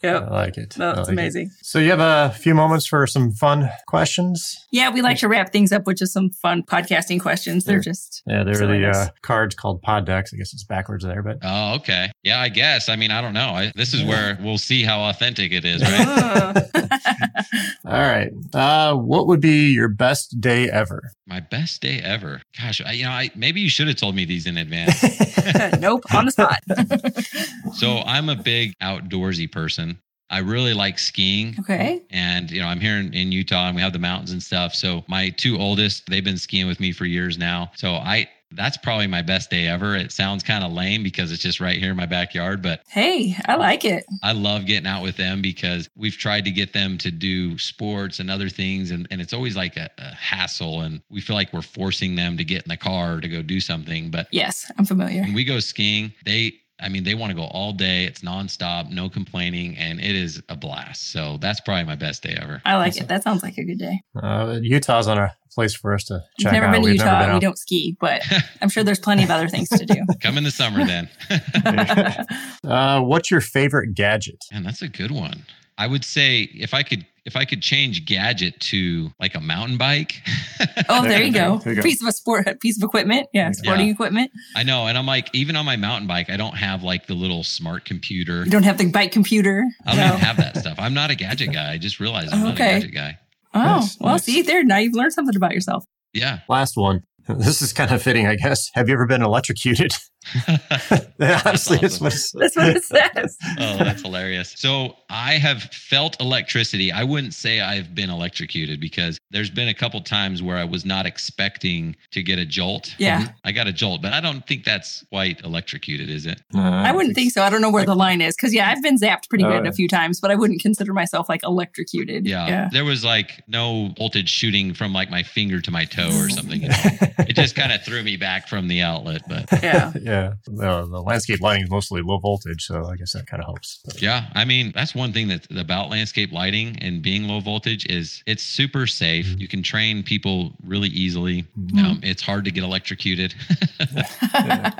I like it. I That's like it. amazing. So you have a few moments for some fun questions? Yeah, we like to wrap things up with just some fun podcasting questions. They're Sure. just Yeah, they're So the nice. uh, cards called PodDecks. I guess it's backwards there, but Oh, okay. Yeah, I guess. I mean, I don't know. I, this is where we'll see how authentic it is, right? all right. Uh, what would be your best day ever? My best day ever. Gosh, I, you know, I maybe you should have told me these in advance. nope, on the spot. so I'm a big outdoorsy person. I really like skiing. okay. And, you know, I'm here in, in Utah and we have the mountains and stuff. So my two oldest, they've been skiing with me for years now. So I, that's probably my best day ever. It sounds kind of lame because it's just right here in my backyard, but Hey, I like it. I love getting out with them because we've tried to get them to do sports and other things. And, and it's always like a, a hassle. And we feel like we're forcing them to get in the car to go do something. But Yes, I'm familiar. when we go skiing, they, I mean, they want to go all day. It's nonstop, no complaining, and it is a blast. So that's probably my best day ever. I like it. That sounds like a good day. Uh, Utah's on a place for us to We've check never out. been to We've Utah. never been we don't ski, but I'm sure there's plenty of other things to do. Come in the summer then. uh, what's your favorite gadget? And that's a good one. I would say if I could if I could change gadget to like a mountain bike. oh, there you go. There you go. Piece of a sport, piece of equipment. Yeah, sporting Yeah. equipment. I know, and I'm like, even on my mountain bike, I don't have like the little smart computer. You don't have the bike computer. I don't No. even have that stuff. I'm not a gadget guy. I just realized I'm not a gadget guy. Oh, Nice, well, nice. see there. Now you've learned something about yourself. Yeah. Last one. This is kind of fitting, I guess. Have you ever been electrocuted? Honestly, it's awesome. what That's what it says. Oh, that's hilarious. So I have felt electricity. I wouldn't say I've been electrocuted because there's been a couple times where I was not expecting to get a jolt. Yeah. I got a jolt, but I don't think that's quite electrocuted, is it? Uh, I wouldn't think so. I don't know where the line is because yeah, I've been zapped pretty Oh, good yeah. a few times, but I wouldn't consider myself like electrocuted. Yeah. Yeah. There was like no voltage shooting from like my finger to my toe or something. You know? It just kind of threw me back from the outlet. But Yeah. yeah. The, the landscape lighting is mostly low voltage, so I guess that kind of helps. But yeah, I mean, that's one thing that about landscape lighting and being low voltage is it's super safe. Mhm. You can train people really easily. Mm-hmm. Um, it's hard to get electrocuted.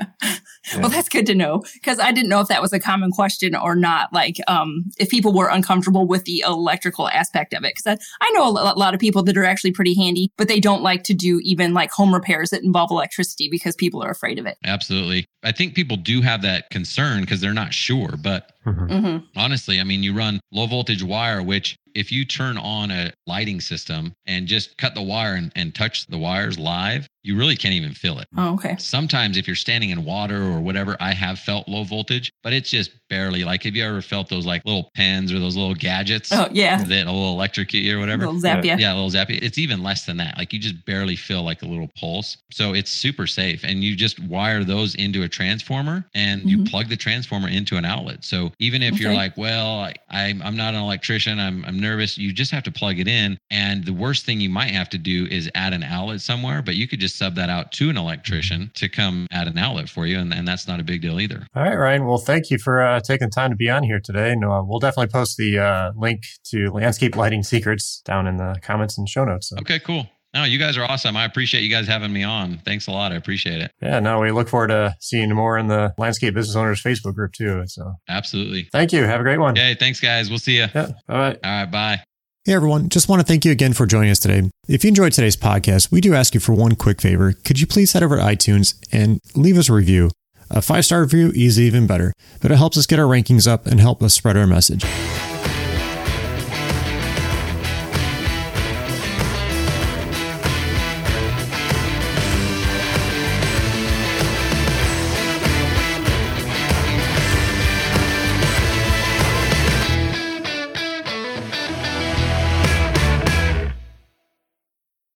Well, that's good to know because I didn't know if that was a common question or not. Like, um, if people were uncomfortable with the electrical aspect of it, because I, I know a lot of people that are actually pretty handy, but they don't like to do even like home repairs that involve electricity because people are afraid of it. Absolutely. I think people do have that concern because they're not sure, but Mhm. Mm-hmm. Honestly, I mean, you run low voltage wire, which if you turn on a lighting system and just cut the wire and, and touch the wires live, you really can't even feel it. Oh, okay. Sometimes if you're standing in water or whatever, I have felt low voltage, but it's just barely like have you ever felt those like little pens or those little gadgets Oh, yeah. that a little electrocute you or whatever? Little zap ya. Yeah, a little zappy. It's even less than that. Like you just barely feel like a little pulse. So it's super safe. And you just wire those into a transformer and you Mhm. plug the transformer into an outlet. So even if you're like, well, I, I'm, I'm not an electrician, I'm, I'm nervous, you just have to plug it in. And the worst thing you might have to do is add an outlet somewhere, but you could just sub that out to an electrician to come add an outlet for you. And, and that's not a big deal either. All right, Ryan. Well, thank you for uh, taking time to be on here today. And uh, we'll definitely post the uh, link to Landscape Lighting Secrets down in the comments and show notes. So, Okay, cool. No, you guys are awesome. I appreciate you guys having me on. Thanks a lot. I appreciate it. yeah, no, we look forward to seeing more in the Landscape Business Owners Facebook group too. So Absolutely. thank you. Have a great one. Okay, thanks, guys. We'll see you. Yeah. All right. All right, bye. Hey everyone, just want to thank you again for joining us today. If you enjoyed today's podcast, we do ask you for one quick favor. Could you please head over to iTunes and leave us a review? A five star review is even better, but it helps us get our rankings up and help us spread our message.